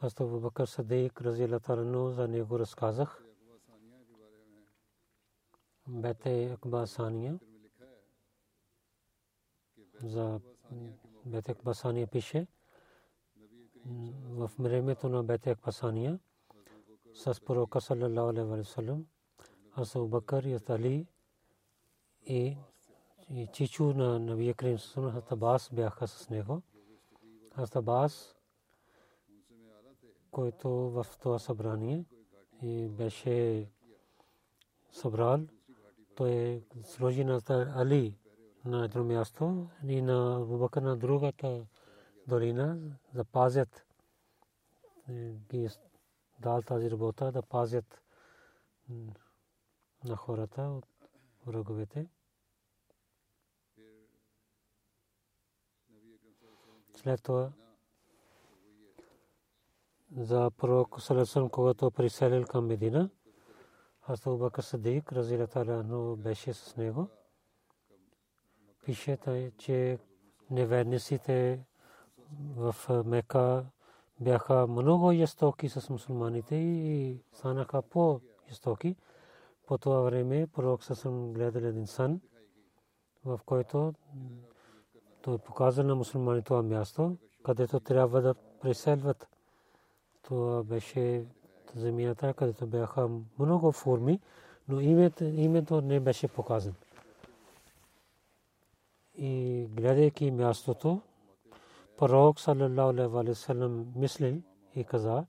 Хазрат Абу Бакър Садик разияллаху таala за него разказах. Бете Акбасания за Бете Акбасания пише в времето на Бете Акбасания с пророка саллаллаху алейхи ва саллям Хазрат Абу Бакър и Али и чичу на Набия Крим Сусана Хазрат бяха с него. Хазрат Абас който в това събрание и беше събрал. Той сложи на Али на едно място и на Бубакър на другата долина да пазят ги дал тази работа да пазят на хората от враговете. След това за пророк Салесъм, когато приселил към Медина. Хазрат Абубакър Садик, разилата беше с него. Пише, че неверниците в Мека бяха много ястоки с мусулманите и станаха по-ястоки. По това време пророк съм гледал един сън, в който той показа на мусулманите това място, където трябва да преселват това беше земята, където бяха много форми, но името, името не беше показано. И гледайки мястото, пророк саллаллаху алейхи ва саллям мисли и каза,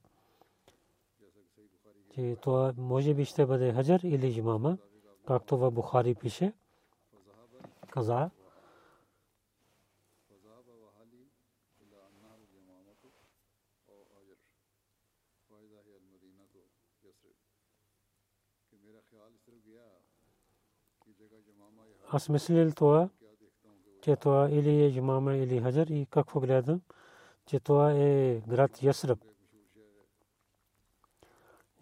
че това може би ще бъде хаджар или жимама, както в Бухари пише. Каза, аз мислил това, че това или е Жумама или Хаджар и какво гледам, че това е град Ясраб.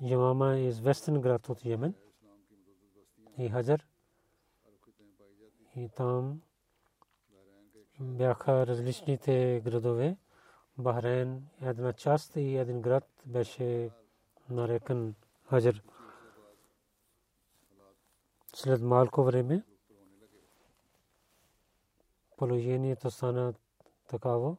Жумама е известен град от Йемен и Хаджар. И там бяха различните градове. Бахрейн една част и един град беше нарекан Хаджар. След малко време положението стана такава.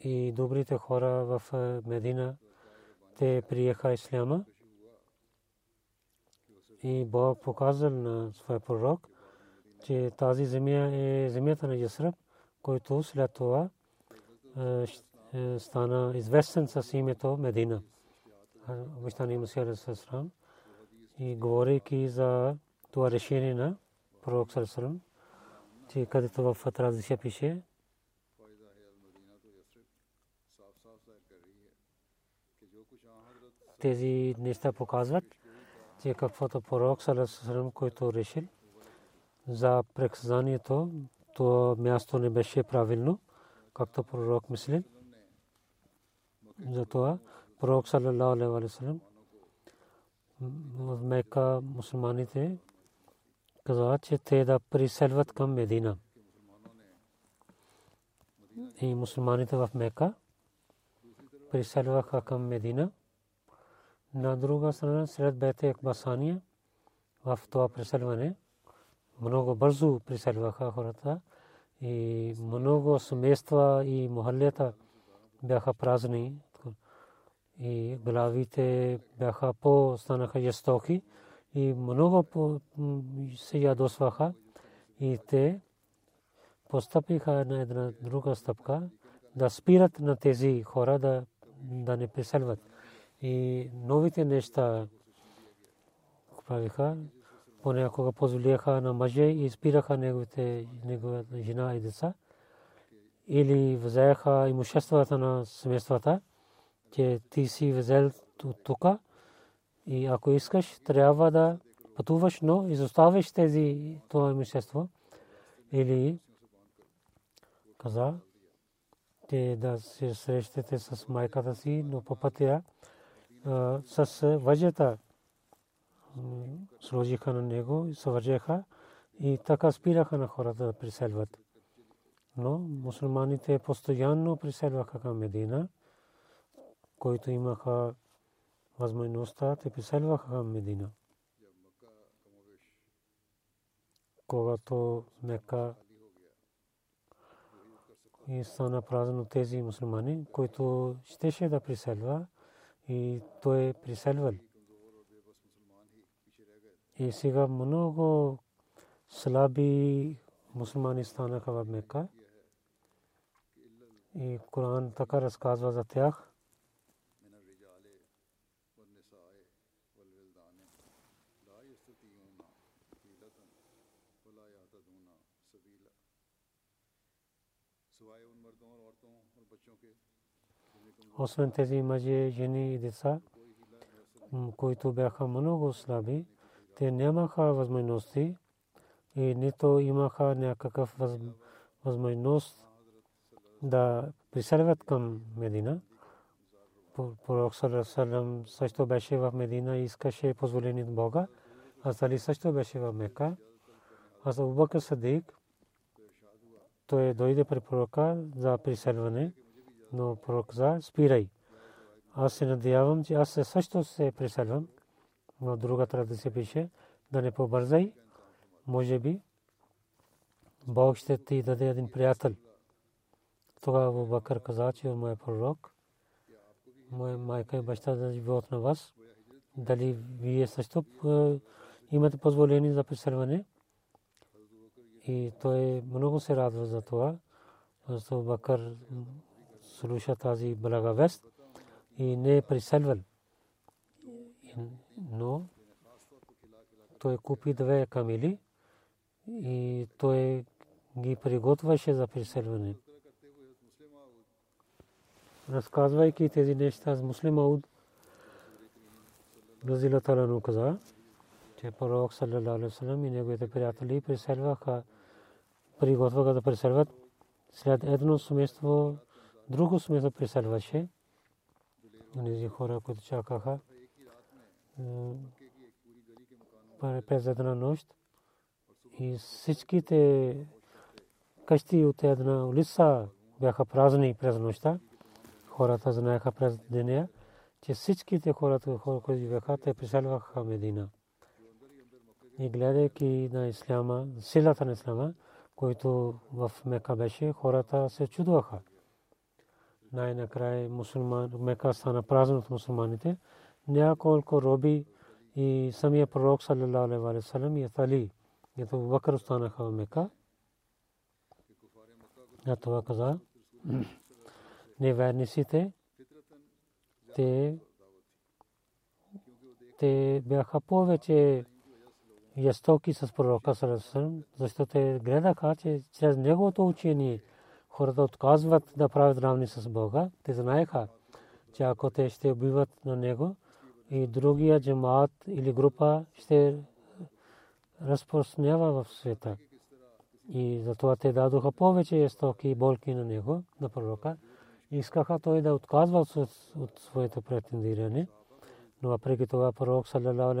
И добрите хора в Медина, те приеха исляма. И Бог показал на своя пророк, че тази земя е земята на Ясраб, който след това стана известен с името Медина. Обещани Мусия Сасрам и говорейки за това решение на пророк Сарасалам, че където в традиция пише, тези неща показват, че каквото пророк Сарасалам, който решил за преказанието, то място не беше правилно, както пророк мисли. Затова пророк саллалаху алейхи ва саллям в Мека мусулманите каза, че те да приселват към Медина. И мусулманите в Мека приселваха към Медина. На друга страна, сред Бете Акбасания, в това преселване, много бързо приселваха хората и много семейства и мухалета бяха празни и главите бяха по станаха жестоки и много се ядосваха и те постъпиха на една друга стъпка да спират на тези хора да, да не преселват. И новите неща правиха, понякога позволяха на мъже и спираха неговите, неговата жена и деца. Или взеха имуществата на семействата, че ти си взел тук и ако искаш, трябва да пътуваш, но изоставиш тези това имущество. Или каза, те да се срещате с майката си, но по пътя с въжета сложиха на него и съвържеха и така спираха на хората да приселват. Но мусулманите постоянно приселваха към Медина, които имаха възможността, те приселваха към Медина. Когато Мека и стана празно тези мусулмани, които щеше да приселва и той е приселвал. И сега много слаби мусулмани станаха в Мека. И Коран така разказва за тях. Освен тези мъже, жени и деца, които бяха много слаби, те нямаха възможности и нито имаха някакъв възможност да приселват към Медина. Пророк Салам също беше в Медина и искаше позволение от Бога. Аз също беше в Мека. Аз Абубакър Садик, той дойде при пророка за приселване но пророк за спирай. Аз се надявам, че аз също се преселвам. Но друга традиция пише, да не побързай. Може би Бог ще ти даде един приятел. Тогава Бакър каза, че мой пророк, моя майка и баща да живеят на вас. Дали вие също имате позволение за преселване? И той много се радва за това. Бакър слуша тази блага вест и не е приселвал. Но той купи две камили и той ги приготвяше за преселване. Разказвайки тези неща с муслим Ауд, Разила Талану каза, че пророк саллалаху друго сме се преселваше. Онези хора, които чакаха през една нощ и всичките къщи от една улица бяха празни през нощта. Хората знаеха през деня, че всичките хората, които живееха, те преселваха Медина. И гледайки на Исляма, силата на Исляма, който в Мека беше, хората се чудваха най-накрая мусулман, Мека стана празен от мусулманите. Няколко роби и самия пророк саллалаху алейхи ва саллям и Али, ето Бакър останаха в Мека. А това каза, неверниците, те, те бяха повече ястоки с пророка саллалаху защото те гледаха, че чрез неговото учение хората отказват да правят равни с Бога. Те знаеха, че ако те ще убиват на него и другия джамаат или група ще разпространява в света. И затова те дадоха повече стоки и болки на него, на пророка. искаха той да отказва от своето претендиране. Но въпреки това пророк саллалаху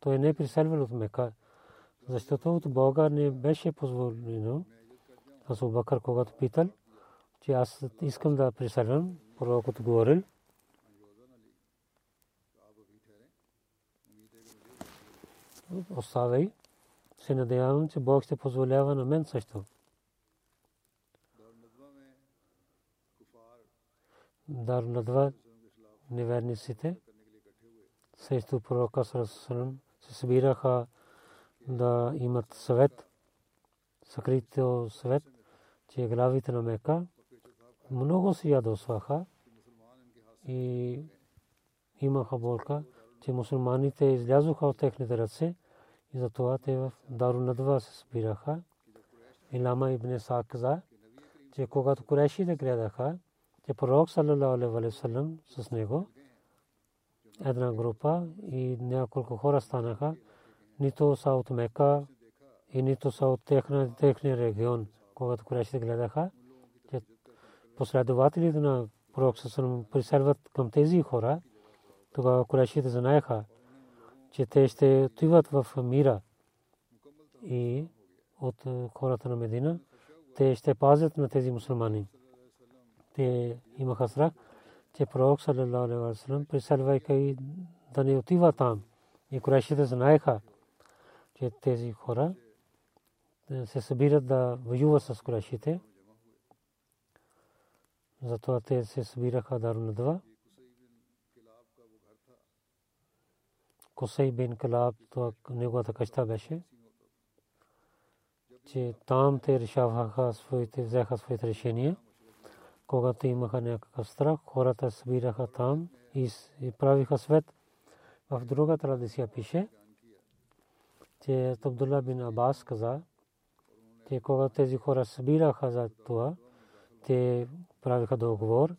той не преселвал от Мека, защото от Бога не беше позволено. Асу Бакър, когато питал, че аз искам да преселвам, пророкът говорил, оставай, се надявам, че Бог ще позволява на мен също. Дар надва неверниците срещу пророка Сарасалам се събираха да имат съвет, съкрито съвет, че главите на Мека много се ядосваха и имаха болка, че мусулманите излязоха от техните ръце и затова те в Дару Надва се събираха. Илама ибн Саак каза, че когато курешите гледаха, че пророк саллалаху алейхи с него една група и няколко хора станаха, нито са от Мека и нито са от техния регион, когато курешите гледаха, че последователите на пророк саллалаху приселват към тези хора, тогава курешите знаеха, че те ще отиват в мира. И от хората на Медина, те ще пазят на тези мусулмани. Те имаха страх, че пророк саллалаху бин Калаб, това неговата там те решаваха своите решения. Когато имаха някакъв страх, хората събираха там и, правиха свет. В друга традиция пише, че Абдулла бин Абас каза, че когато тези хора събираха за това, те правиха договор,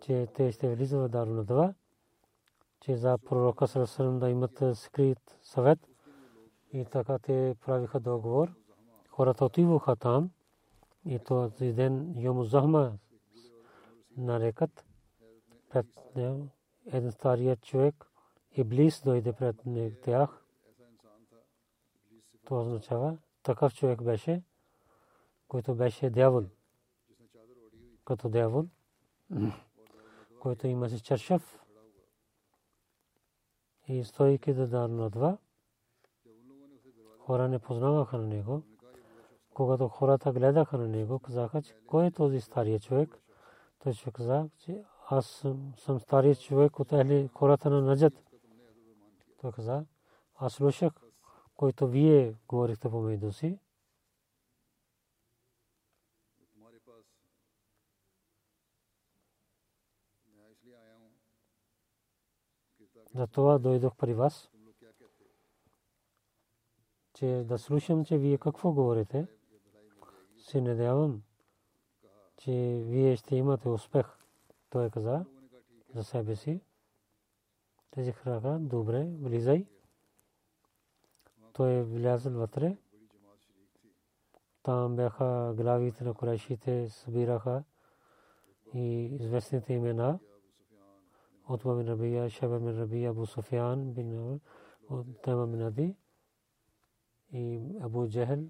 че те ще влизат в Дару това че за пророка Сарасалам да имат скрит съвет. И така те правиха договор. Хората отиваха там. И този ден Йому Захма нарекат пред един стария човек. Иблис дойде пред тях. Това означава, такъв човек беше, който беше дявол. Като дявол, който имаше чершав и стойки да дар на два. Хора не познаваха на него. Когато хората гледаха на него, казаха, кой е този стария човек? Той ще каза, че аз съм стария човек от ехли хората на Наджат. Той каза, аз слушах, който вие говорихте помежду си. Затова дойдох при вас, че да слушам, че вие какво говорите. Се надявам, جے وی ایچ طیمہ تھسفق تو قزا زسہ بیسی خا دبرے طو بلاز الوطرے تام بہ خلاوی تھریشی تھے سبیرہ خاص ویسن تیم نام اطمہ من ربیعہ شبہ امن ربیعہ ابو صفیان بن تمہ من عدی یہ ابو جہل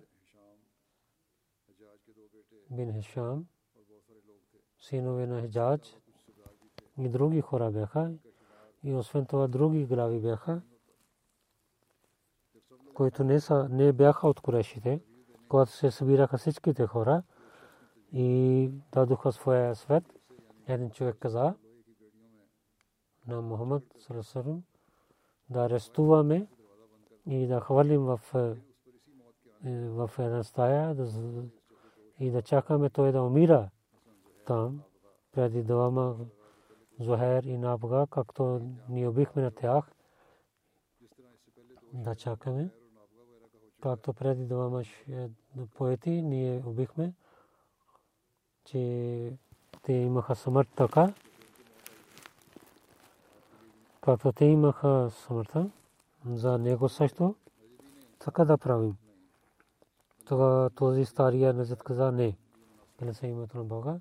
بن حشام синове на Хиджадж и други хора бяха. И освен това други глави бяха, които не, са, не бяха от корешите, когато се събираха всичките хора и дадоха своя свет. Един човек каза на Мухаммад Сарасарам да арестуваме и да хвалим в, е, е, в една стая и да чакаме той да умира там преди двама Зухер и Набга, както ни убихме на тях, да чакаме. Както преди двама поети ние убихме, че те имаха смърт така, както те имаха смъртта за него също, така да правим. Тогава този стария назад каза не. Къде се името на Бога?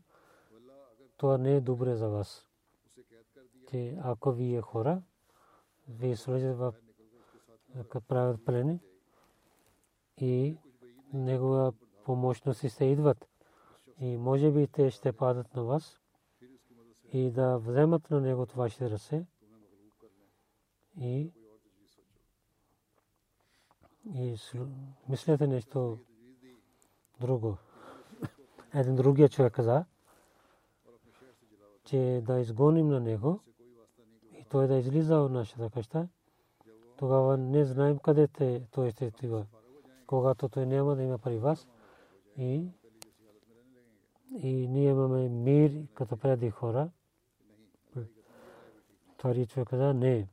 Това не е добре за вас. Че ако вие хора, вие служите в правят плени и негова помощност ще идват. И може би те ще падат на вас и да вземат на него от вашите ръце и и мислете нещо друго. Един другия човек каза, че да изгоним на него и той да излиза от нашата къща, тогава не знаем къде те, той ще отива. Когато той няма да има при вас и, и ние имаме мир като преди хора. Втори човек каза, не,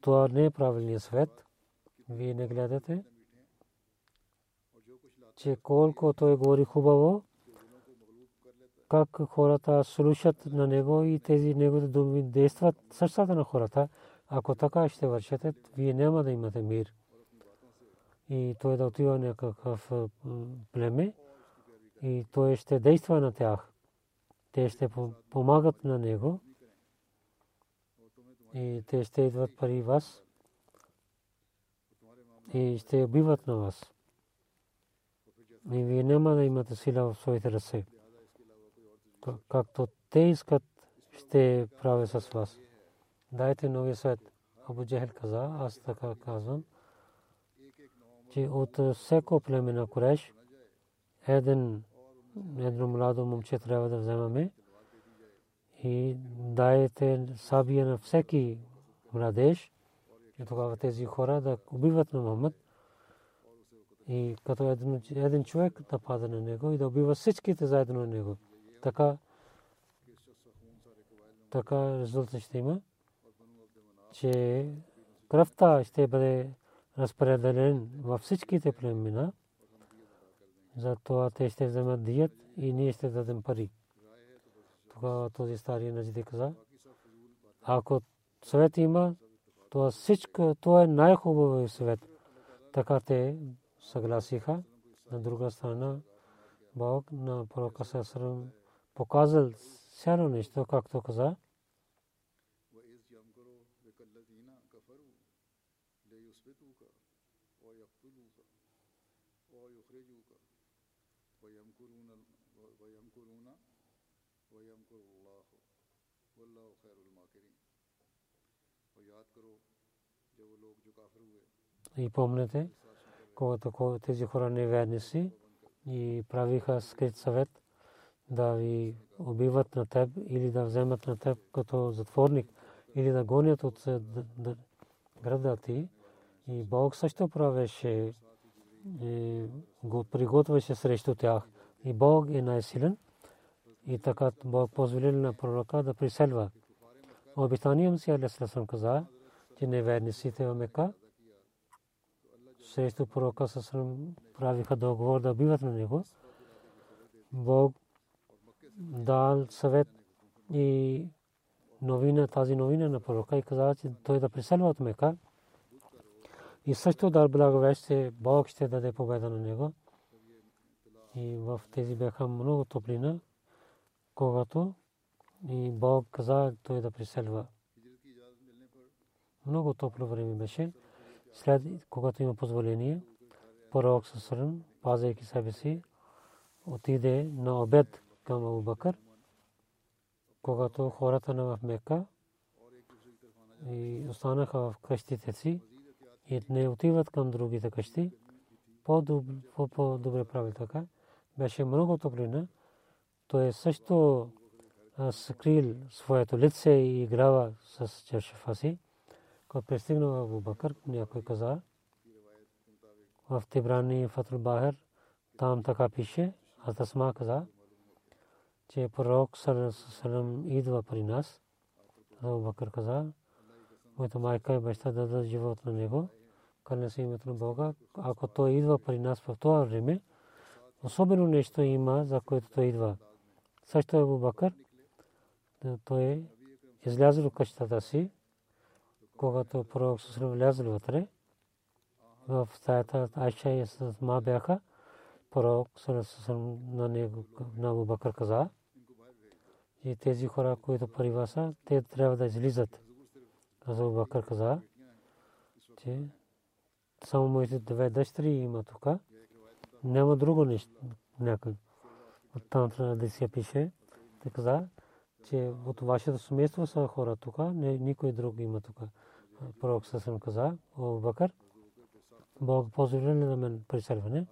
това не е правилният свет. Вие не гледате, че колко той говори хубаво, как хората слушат на него и тези неговите думи действат сърцата на хората. Ако така ще вършите, вие няма да имате мир. И той да отива някакъв племе и той ще действа на тях. Те ще помагат на него и те ще идват пари вас и ще убиват на вас. И вие няма да имате сила в своите ръце. Както те искат, ще правя с вас. Дайте новия свет. Абу Джехел каза, аз така казвам, че от всеко племе на Куреш, един, едно младо момче трябва да вземаме и дайте сабия на всеки младеж, и тогава тези хора да убиват на Мохамед и като един, един човек да пада на него и да убива всичките заедно на него. Така, така резултат ще има, че кръвта ще бъде разпределен във всичките племена. Затова те ще вземат дият и ние ще дадем пари. Тогава този стари наджди каза, ако съвет има, това всичко, това е най-хубавият свет. Така те съгласиха. На друга страна, Бог на пророка Сасрам показал всяко нещо, както каза. И помните, когато тези хора не верни си и правиха скрит съвет да ви убиват на теб или да вземат на теб като затворник или да гонят от града ти. И Бог също правеше и го приготвяше срещу тях. И Бог е най-силен. И така Бог позволил на пророка да приселва. Обитанием си Алисалам каза, че неверниците в Мека срещу пророка Сасрам правиха договор да биват на него. Бог дал съвет и новина, тази новина на пророка и каза, че той да преселва от Мека. И също дал благовест, че Бог ще даде победа на него. И в тези бяха много топлина, когато и Бог каза той да преселва. Много топло време беше. След когато има позволение, пророк Сасран, пазайки себе си, отиде на обед към Абу Бакър, когато хората на в Мека и останаха в къщите си и не отиват към другите къщи, по-добре прави така. Беше много топлина. Той също скрил своето лице и играва с чершефа си. Когато пристигна Абу Бакър, някой каза, в Тибрани Фатул Бахер, там така пише, аз Асма каза, че пророк Салам идва при нас. Абу Бакър каза, моята майка и баща да дадат живот на него, кълне се името на Бога. Ако той идва при нас в това време, особено нещо има, за което той идва. Също Абу Бакър, той е излязъл от къщата си, когато пророк Сусрам влязъл вътре, в стаята Айша и Сма бяха, пророк на него на Абу Бакър каза и тези хора, които парива са, те трябва да излизат. Каза Бакър каза, че само моите две дъщери има тук. Няма друго нещо някой. От там да се пише. Те каза, че от вашето семейство са хора тук, никой друг има тук. Пророк Сасан каза, Абу Бакър, Бог позволи на мен преселване.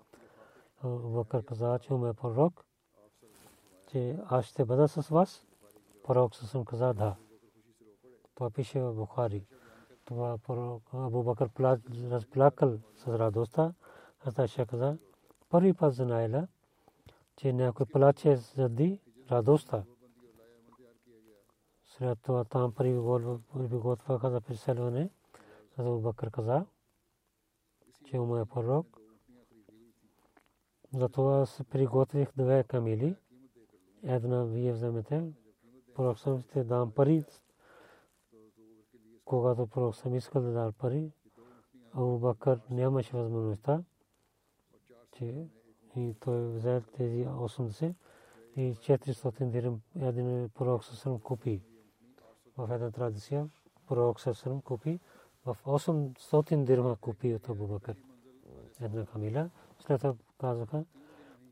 Бакър каза, че ме пророк, че аз ще бъда с вас. Пророк съм каза да. Това пише в Бухари. Това пророк Абу Бакър разплакал с радостта. Аз ще каза, първи път знаела, че някой плаче заради радостта. След това там приготвяха за преселване. Абу Бакър каза, че му е пророк. Затова се приготвих две камили. Една вие вземете. Пророк съм ще дам пари. Когато пророк съм искал да дам пари, Абу Бакър нямаше възможността, че и той взе тези 80 и 400 дирхам един пророк съм купи. В една традиция пророк съм купи в 800 дирхама купи от Абу Бакър. Една камила. След това казаха,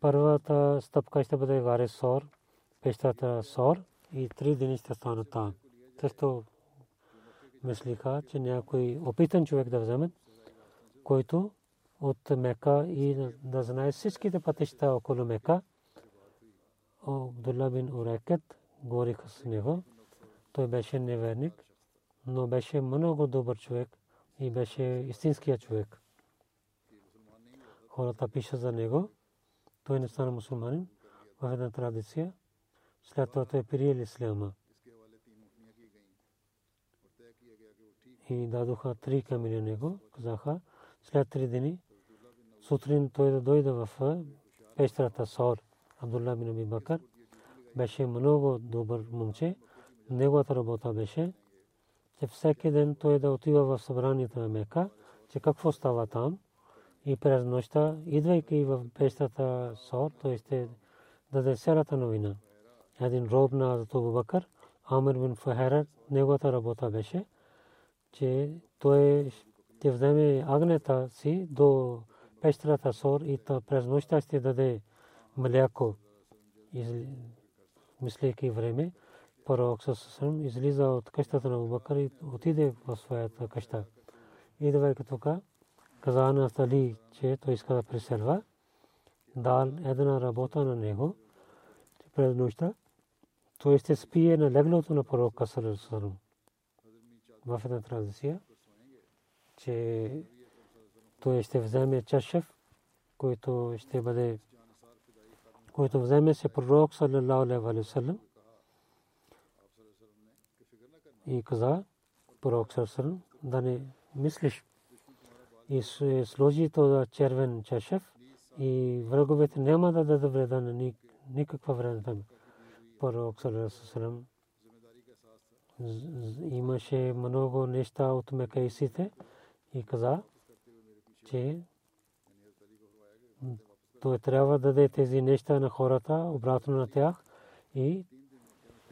първата стъпка ще бъде гаре Сор, пещата Сор и три дни ще станат там. Също мислиха, че някой опитан човек да вземе, който от Мека и да знае всичките пътища около Мека. Абдулла бин Урекет говориха с него. Той беше неверник, но беше много добър човек и беше истинския човек хората пишат за него. Той не стана мусулманин в една традиция. След това той приел исляма. И дадоха три камили него. Казаха, след три дни, сутрин той да дойде в пещерата Сор. Абдулла бин Аби Бакър беше много добър момче. Неговата работа беше, че всеки ден той да отива в събранието на Мека, че какво става там и през нощта, идвайки в пещата Сор, той ще даде цялата новина. Един роб на Азату Бакър, Амир бин Фахера, неговата работа беше, че той ще вземе агнета си до пещерата Сор и през нощта ще даде мляко. Мислейки време, пророк Сасасам излиза от къщата на Бакър и отиде в своята къща. Идвайки тук, каза на Али, че той иска да преселва. Дал една работа на него през нощта. Той ще спие на леглото на пророка Салерсалам. В една традиция, че той ще вземе чашев, който ще бъде който вземе се пророк саллалаху алейхи и каза пророк саллалаху да не мислиш и сложи този червен чашев и враговете няма да дадат вреда на никаква вреда. Пророк Салерасалам имаше много неща от мекаисите и каза, че той трябва да даде тези неща на хората, обратно на тях и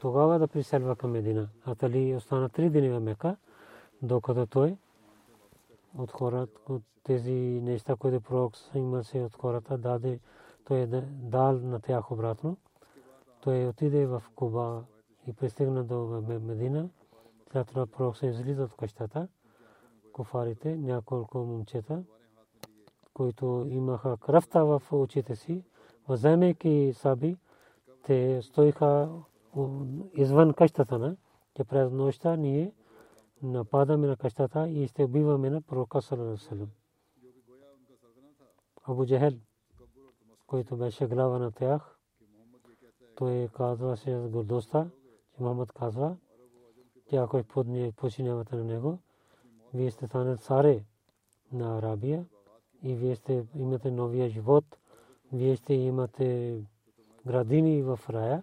тогава да приселва към Медина. Атали остана три дни в Мека, докато той от хората, от тези неща, които пророк има се от хората, даде, той е дал на тях обратно. Той отиде в Куба и пристигна до Медина. След това пророк се излиза от къщата. Куфарите, няколко момчета, които имаха кръвта в очите си, вземайки саби, те стоиха извън къщата на, че през нощта ние нападаме на къщата и ще убиваме на пророка Салам. Абу Джахел, който беше глава на тях, той казваше гордостта, че Мохамед казва, че ако е подне починявате на него, вие сте станете царе на Арабия и вие сте имате новия живот, вие ще имате градини в рая.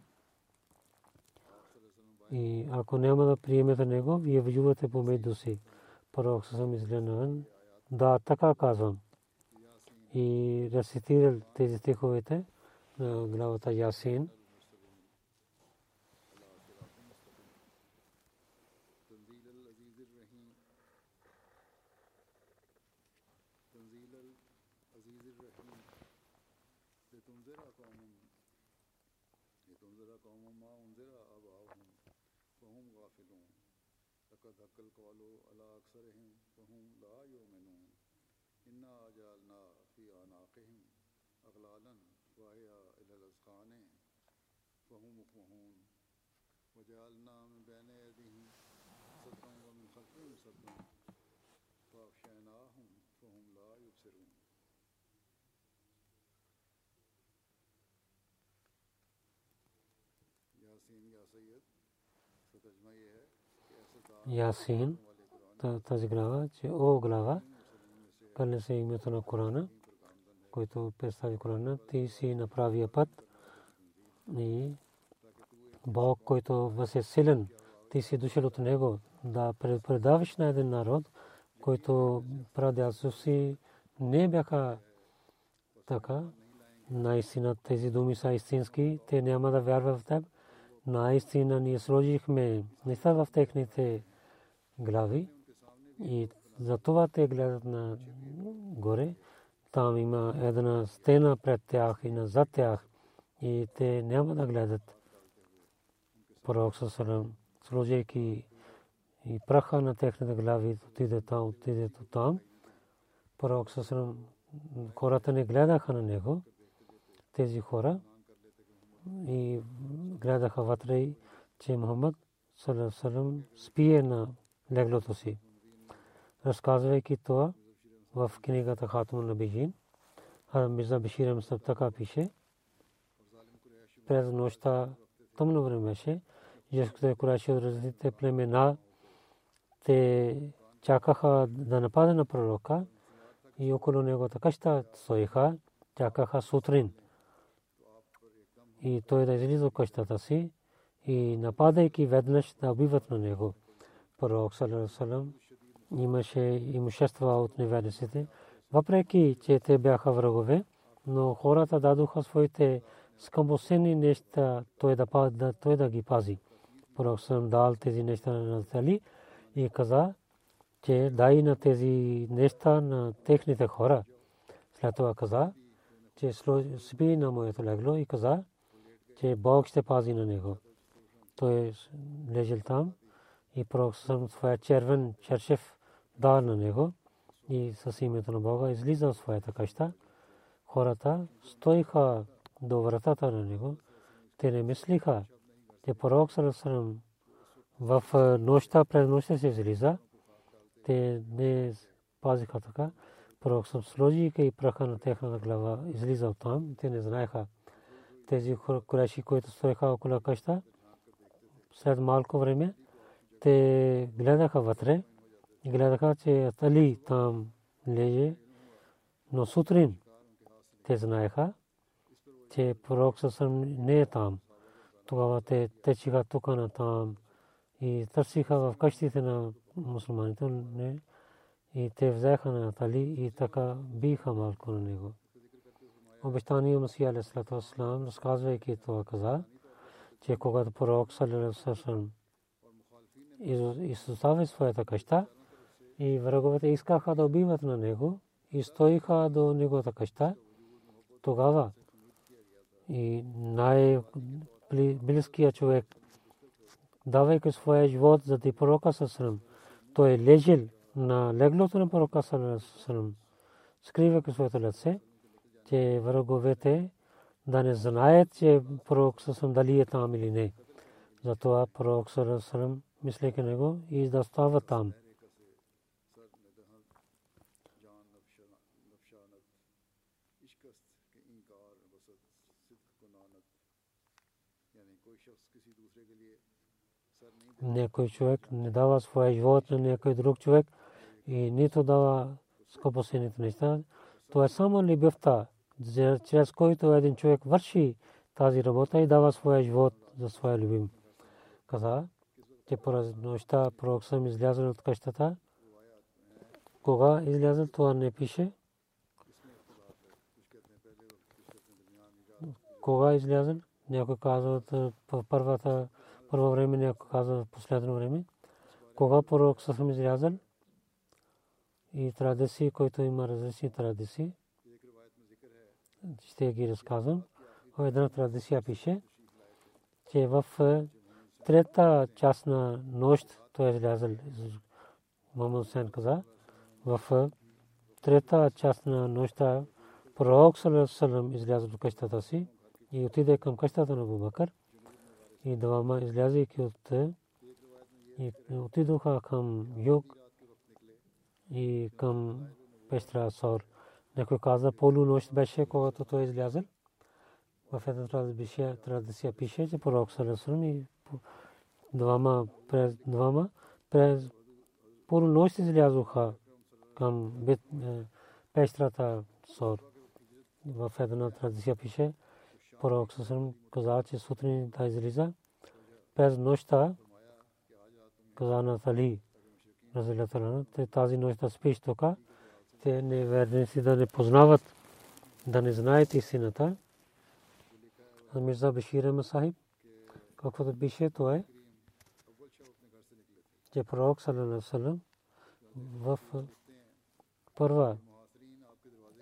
И ако няма да приемете него, вие воювате помежду си. Пророк съм изгледнавен. Да, така казвам. И рецитирал тези стиховете на главата Ясин. تنزیل العزیز الرحیم لتنذر قومم لتنذر قومم ما انذر آباؤہم فہم غافلون لقد حق القول على اکثرہم فہم لا یومنون انا جعلنا فی آناقہم اغلالا فاہیا الالازقان فہم مقمہون وجعلنا من بین ایدیہم سبتا ومن خلقہم سبتا فافشیناہم червено. Ясин, тази глава, че о глава, пълне се името на Корана, който представи Корана, ти си на път и Бог, който вас е силен, ти си дошъл от Него да предаваш на един народ, който прадядо си не бяха така. Наистина тези думи са истински, те няма да вярват в теб. Наистина ние сложихме неща в техните глави и затова те гледат на горе. Там има една стена пред тях и назад тях и те няма да гледат. Пророк Сасалам, сложейки и праха на техните глави, отиде там, отиде там пророк Сасрам, хората не гледаха на него, тези хора, и гледаха вътре, че Мухаммад Салам спие на леглото си. Разказвайки това в книгата Хатмун на Бижин, Мирза Бишир Амстав така пише, през нощта тъмно време беше, Жеското Кураши от различните племена, те чакаха да нападат на пророка, и около неговата къща стоиха, чакаха сутрин. И той да излиза от къщата си и нападайки веднъж да убиват на него. Пророк Салам имаше имущества от неведесите, въпреки че те бяха врагове, но хората дадоха своите скъмосени неща, той да, той да ги пази. Пророк Салам дал тези неща на Натали и каза, че дай на тези неща на техните хора. След това каза, че спи на моето легло и каза, че Бог ще пази на него. Той е лежал там и пророк съм своя червен чершев дал на него и с името на Бога излиза от своята къща. Хората стоиха до вратата на него. Те не мислиха, че пророк съм в е, нощта през нощта се излиза те не пазиха така. Пророк съм сложи и праха на техната глава излиза от там. Те не знаеха тези кореши, които стоеха около къща. След малко време те гледаха вътре и гледаха, че Али там леже. Но сутрин те знаеха, че пророк съм не е там. Тогава те течиха тук на там и търсиха в къщите на мусулманите не и те взеха на Али и така биха малко на него. Обещание Масия Алисалату Аслам, разказвайки това каза, че когато пророк Салиласасан изостави своята къща и враговете искаха да убиват на него и стоиха до неговата къща, тогава и най-близкият човек, давайки своя живот за пророка Салиласалам, той е лежил на леглото на пророка Сасрам, скривайки своето лице, че враговете да не знаят, че пророк Сасрам дали е там или не. Затова пророк Сасрам, мислейки него, и да става там. Някой човек не дава своя живот на някой друг човек и нито дава скъпоценните неща. Това е само любовта, чрез който един човек върши тази работа и дава своя живот за своя любим. Каза, че през нощта пророк съм излязъл от къщата. Кога излязъл, това не пише. кога излязъл. Някой казва в първата първо време, някой казва в последно време. Кога пророк съм излязъл и традиции, който има различни традиции. Ще ги разказвам. Една традиция пише, че в трета част на нощ той е излязъл. Мамад Сен каза, в трета част на нощта пророк Салам излязъл от къщата си и отиде към къщата на Бубакър и двама излязайки от и отидоха към юг и към Пещра Сор. Някой каза, полунощ беше, когато той излязъл. В една традиция пише, че пророк Салам и двама през двама през полунощ излязоха към Пещрата Сор. В една традиция пише, пророк Салам каза, че сутрин та излиза. През нощта каза на Али, те тази нощ да спиш тук, те неверници да не познават, да не знаят истината. Мирза Бешир Масахиб, каквото пише, то е, че пророк Салам в първа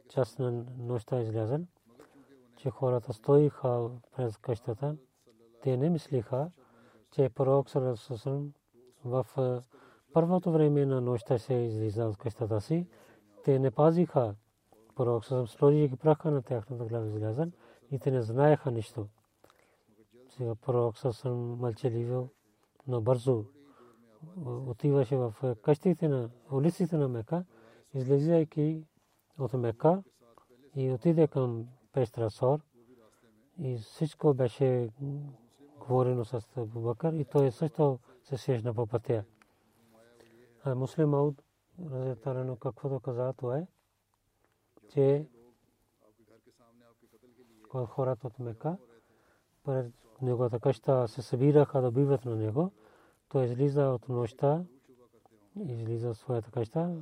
част на нощта излязъл, че хората стоиха през къщата. Те не мислиха, че пророк Салам в първото време на нощта се излиза от къщата си. Те не пазиха пророк Салам, сложиха праха на тяхната глава излязъл и те не знаеха нищо. Сега пророк Салам мълчаливо, но бързо отиваше в къщите на улиците на Мека, излизайки от Мека и отиде към Пестра Сор и всичко беше говорено с Бубакър и той също се срещна по пътя. А муслим Ауд, разетарено каквото каза, то е, че хората от Мека, пред неговата къща се събираха да биват на него, той излиза от нощта, излиза от своята къща,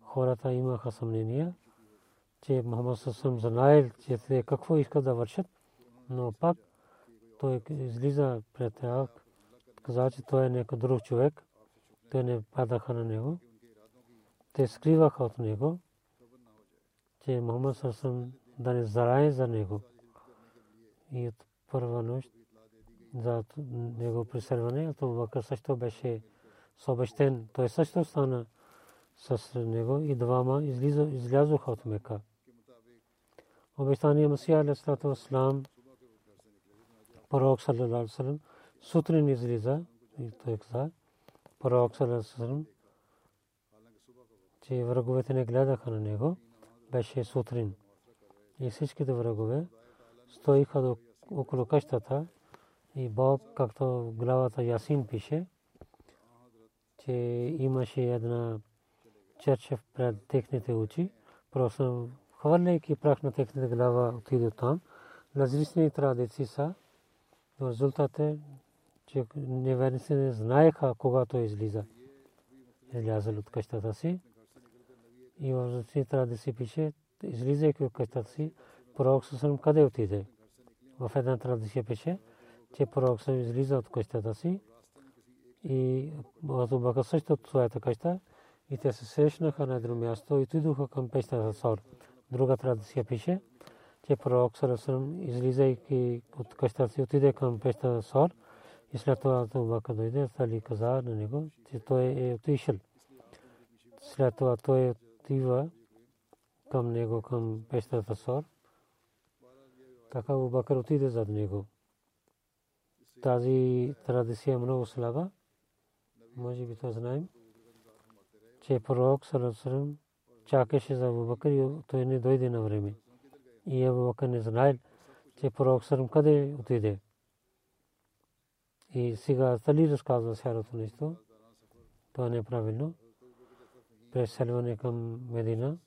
хората имаха съмнения, че Мухаммад Сасам знаел, че те какво искат да вършат, но пак той излиза пред тях, каза, че той е някой друг човек, те не падаха на него, те скриваха от него, че Мухаммад Сасам да не зарае за него. И от първа нощ за него преселване, то Бакър също беше съобщен, той също стана с него и двама излязоха от Мека. Обещания Масия алейхиссалату вассалам пророк вассалам сутрин излиза и той каза пророк вассалам че враговете не гледаха на него беше сутрин и всичките врагове стоиха около къщата и Бог, както в главата Ясин пише, че имаше една черча пред техните очи, просто хвърляйки прах на техните глава отиде там. Различни традиции са. Резултат е, че неверници не знаеха когато излиза. Излязал от къщата си. И в различни традиции пише, излизайки от къщата си, пророк Сусалам къде отиде? В една традиция пише, че пророк се излиза от къщата си и Абу Бакър също от своята къща и те се срещнаха на едно място и отидоха към пещата Сор. Друга традиция пише, че пророк Сарасърм излизайки от къщата си отиде към пещата Сор и след това Бакър дойде, Али каза на него, че той е отишъл. След това той отива към него, към пещата Сор. Така Бакър отиде зад него тази традиция много слаба. Може би то знаем, че пророк Саласалам чакаше за Абубакър и той не дойде на време. И Абубакър не знае, че пророк Салам къде отиде. И сега Тали разказва цялото нещо. Това не е правилно. Преселване към Медина.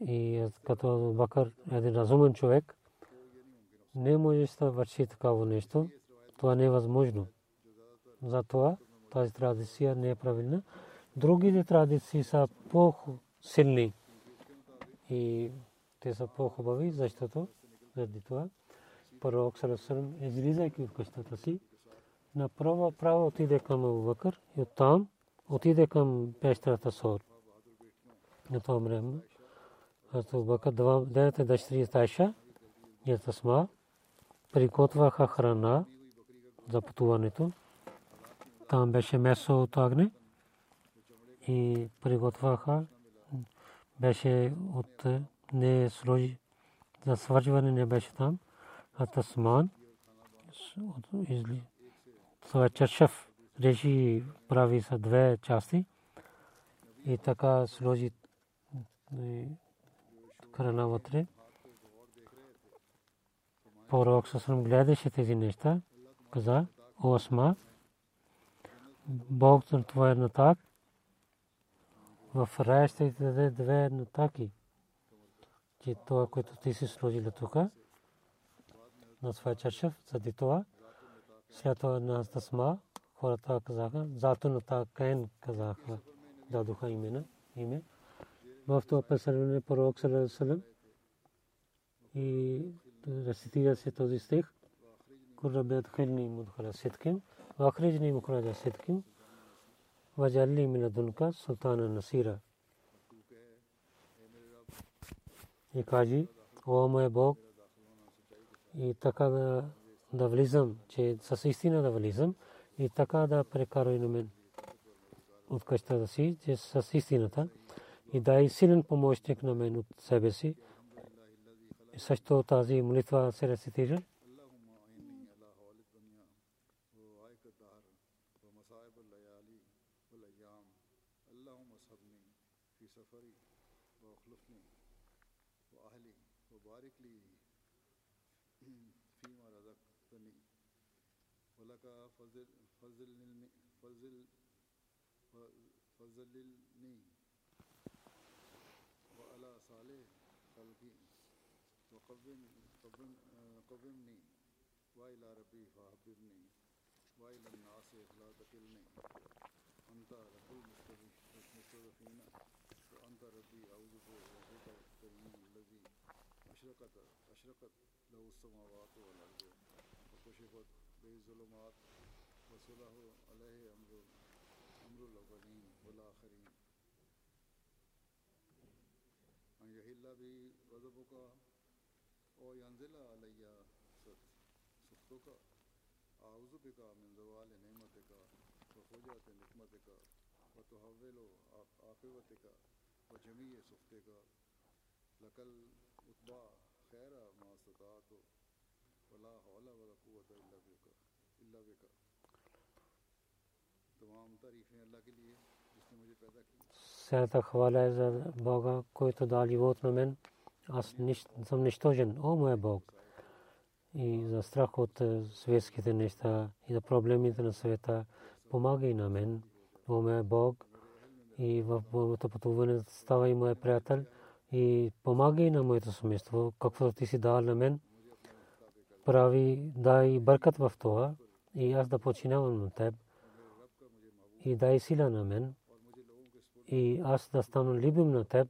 И като Абубакър е един разумен човек, не може да върши такава нещо. Това не е възможно. Затова тази традиция не е правилна. Другите традиции са по-силни и те са по-хубави, защото заради това, пророк Салесалем, излизайки от къщата си, направо право отиде към Абубакър и оттам отиде към пещерата Сор. На това време Хазрат Абубакър двете дъщери Тайша и Тасма приготвяха храна за пътуването. Там беше месо от огне и приготвяха беше от не сложи за свързване не беше там, а Тасман изли. Това чершев реши прави са две части и така сложи храна вътре. Пророк Сасрам гледаше тези неща, каза, о Асма, Бог това е на так, в рая ще ти даде две натаки, че това, което ти си сложила тук, на своя чашев, заради това, след това на Тасма, хората казаха, зато на Такен казаха, дадоха имена, име. В това представление пророк Салам и рецитира се този стих, Курабет Хилни Мудхара Ситким, Вахриджни Мухраджа Ситким, Ваджали Минадунка Султана Насира. И кажи, о мой Бог, и така да, да влизам, че с истина да влизам и така да прекарай на мен от къщата си, че с истината и дай силен помощник на мен от себе си. И също тази молитва се рецитира. کا فضل فضل فضل فضل النی و علی صالح خلقی. و قبن قبن قبن نی و الی ربی فاحبر نی و الی الناس اخلا تکل نی انت رب المستضعفین و انت ربی، اعوذ بو ربک الکریم الذی اشرقت اشرقت له السماوات والارض. وكشفت ظلمات وصلہ علیہ امر امر الغلیم الآخرین یہ اللہ بھی غضب کا او انزل علیہ سختوں کا آؤزب کا منظوال نعمت کا وفوجات نکمت کا و تحول و آفوت کا و جمیع سختے کا لقل اتبا خیر ماستطاعت ولا حول ولا قوت الا بک۔ Сърта хвала е за Бога, който дал живот на мен. Аз съм нищожен, о мой Бог. И за страх от светските неща и за проблемите на света, помагай на мен, о моя Бог. И в моето пътуване става и моя приятел. И помагай на моето семейство, каквото ти си дал на мен. Прави, дай бъркат в това и аз да починявам на теб и дай сила на мен и аз да стана любим на теб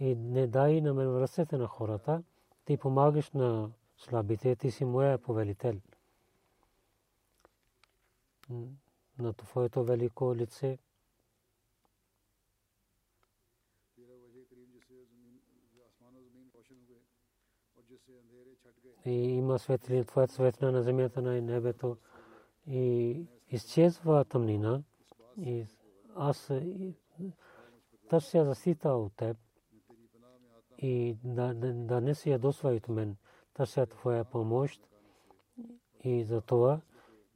и не дай на мен връзките на хората. Ти помагаш на слабите, ти си моя повелител. На твоето велико лице. И има светлина, твоята светлина на земята на небето и изчезва тъмнина. И аз търся защита от теб и да, да, не се ядосва от мен. Търся твоя помощ и за това,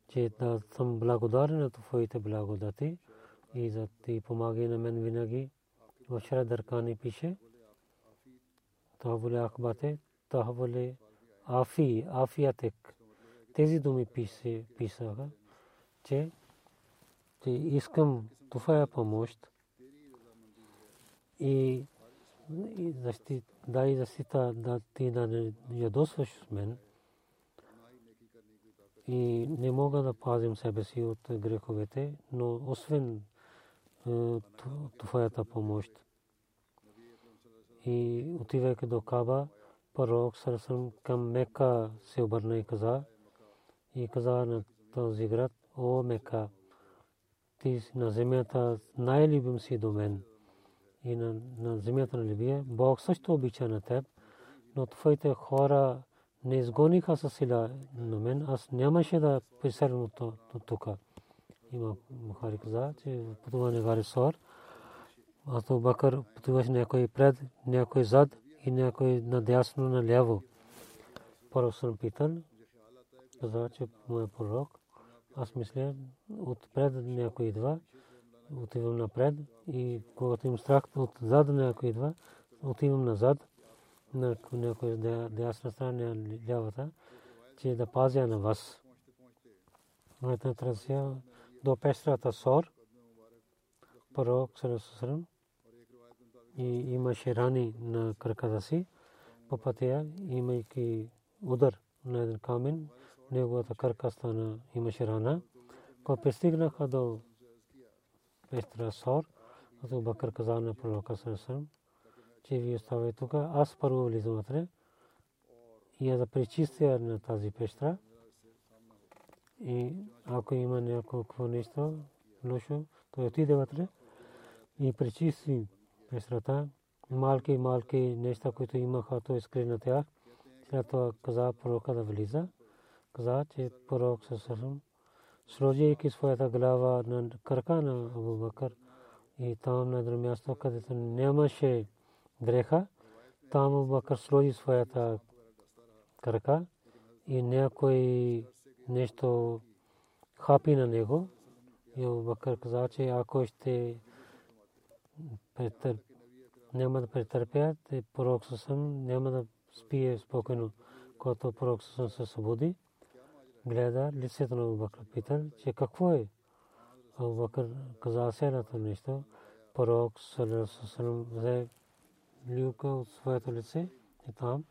че да съм благодарен на твоите благодати и за ти помагай на мен винаги. В Шара Дъркани пише, това воле Ахбате, това воле Афи, Афиятек. Тези думи писаха, че че искам твоя помощ и дай защита да ти да не ядосваш мен и не мога да пазим себе си от греховете, но освен е, твоята помощ. И отивайки до Каба, пророк Сарасам към Мека се обърна и каза и каза на този град, о Мека, ти на земята най-любим си до мен и на, на земята на Либия. Бог също обича на теб, но твоите хора не изгониха със сила на мен. Аз нямаше да преселям от тук. Има Бухари каза, че пътуване гари Сор. Ато Бакър пътуваше някой пред, някой зад и някой надясно наляво. Първо съм питан, каза, че моят пророк, аз мисля, отпред някой идва, отивам напред и когато им страх отзад някой идва, отивам назад на някой дясна страна на лявата, че да пазя на вас. Моята трансия до пестрата Сор, пророк Сарасусрам, и имаше рани на краката си по пътя, имайки удар на един камен, неговата кръка стана, имаше рана. Когато пристигнаха до пестра Сор, Абу Бакър каза на пророка Сарасусрам, че вие оставате тук, аз първо влизам вътре и я да пречистя на тази пещера. И ако има някакво нещо лошо, той отиде вътре и пречисти пещерата. Малки, малки неща, които имаха, той скри на тях. След това каза пророка да влиза. Каза, че пророк съсърм, сложейки своята глава на кръка на Абу Бакър и там на едно място, където нямаше дреха, там Абу Бакър сложи своята кръка и някой нещо хапи на него. И Абу Бакър каза, че ако ще няма да претърпя, те пророк Сусам няма да спие спокойно, когато пророк Сусам се събуди. Гледа лицето на Бакър, пита, че какво е. Бакър каза следното нещо. Пророк Сусам взе люка от своето лице и там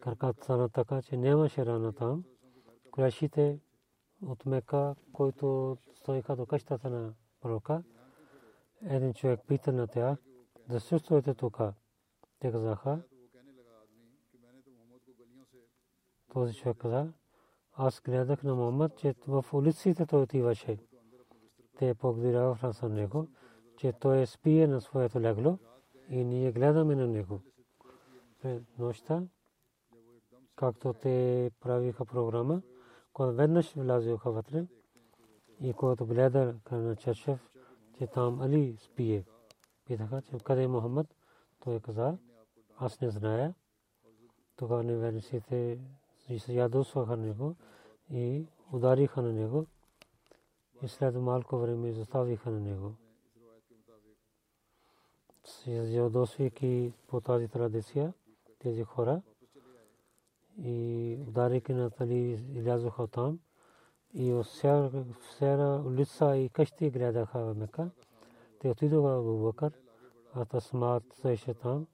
краката стана така, че нямаше рана там. Курашите от Мека, който стоиха до къщата на пророка, един човек пита на тях, да чувствате тук. Те казаха, този човек каза, аз гледах на Мохаммад, че в улиците той отиваше. Те благодаряха в него, че той спие на своето легло и ние гледаме на него. Нощта както те правиха програма, когато веднъж влязоха вътре и когато гледа на Чершев, че там Али спие. Питаха, че къде е Мохаммад? Той каза, аз не зная. Тогава неверниците се ядосваха на него и удариха на него. И след малко време изоставиха на него. Ядосвайки по тази традиция, тези хора, и ударики на Тали излязоха там и от всяка улица и къщи гледаха в Мека. Те отидоха в Абу Бакър, а Тасмат стоеше там.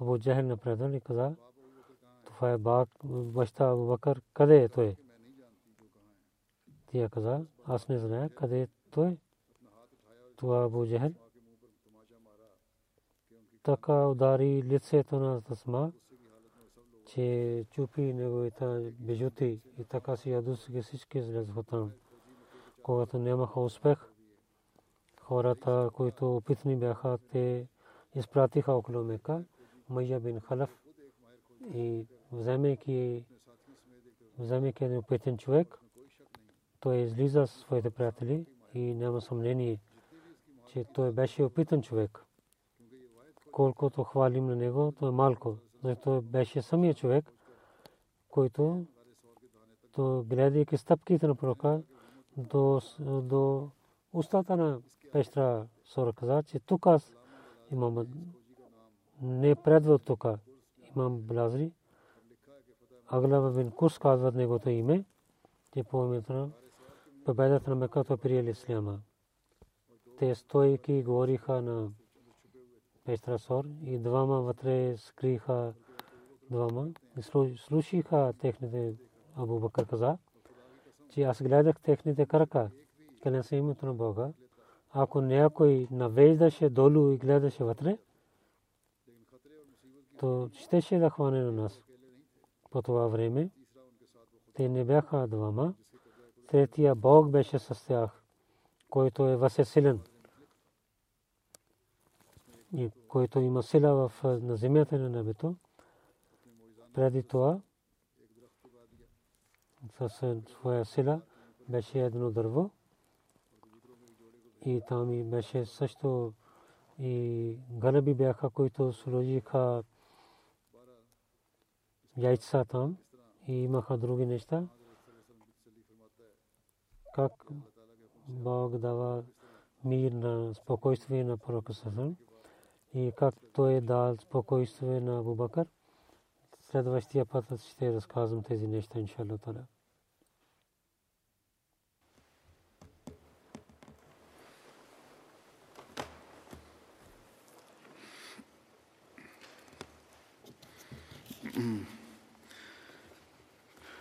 Абу Джахел напредъл и каза, е баща Абу Бакър, къде е той? Тя каза, аз не зная къде е той. Това Абу Джахел. Така удари лицето на Тасмат че чупи неговите бижути и така си ядуски всички излезаха там. Когато нямаха успех, хората, които опитни бяха, те изпратиха около Мека, Майя бин Халаф и вземайки вземайки един опитен човек, той излиза с своите приятели и няма съмнение, че той беше опитан човек. Колкото хвалим на него, то е малко защото беше самия човек, който то гледайки стъпките на пророка до, до устата на пещера Сора каза, че тук аз имам не предва тук имам Блазри. Аглава бин Кус казват негото име, те по името на победата на Меката приели Исляма. Те стойки говориха на Пестрасор и двама вътре скриха двама и слушаха техните Абу Бакър каза, че аз гледах техните крака, къде са името на Бога. Ако някой навеждаше долу и гледаше вътре, то щеше да хване на нас. По това време те не бяха двама. Третия Бог беше с тях, който е възсилен и който има сила в на земята на небето. Преди това със своя сила беше едно дърво и там и беше също и гълъби бяха, които сложиха яйца там и имаха други неща. Как Бог дава мир на спокойствие на пророка Сасан и как той е дал спокойствие на Абубакър. Следващия път ще разказвам тези неща, иншалла таala.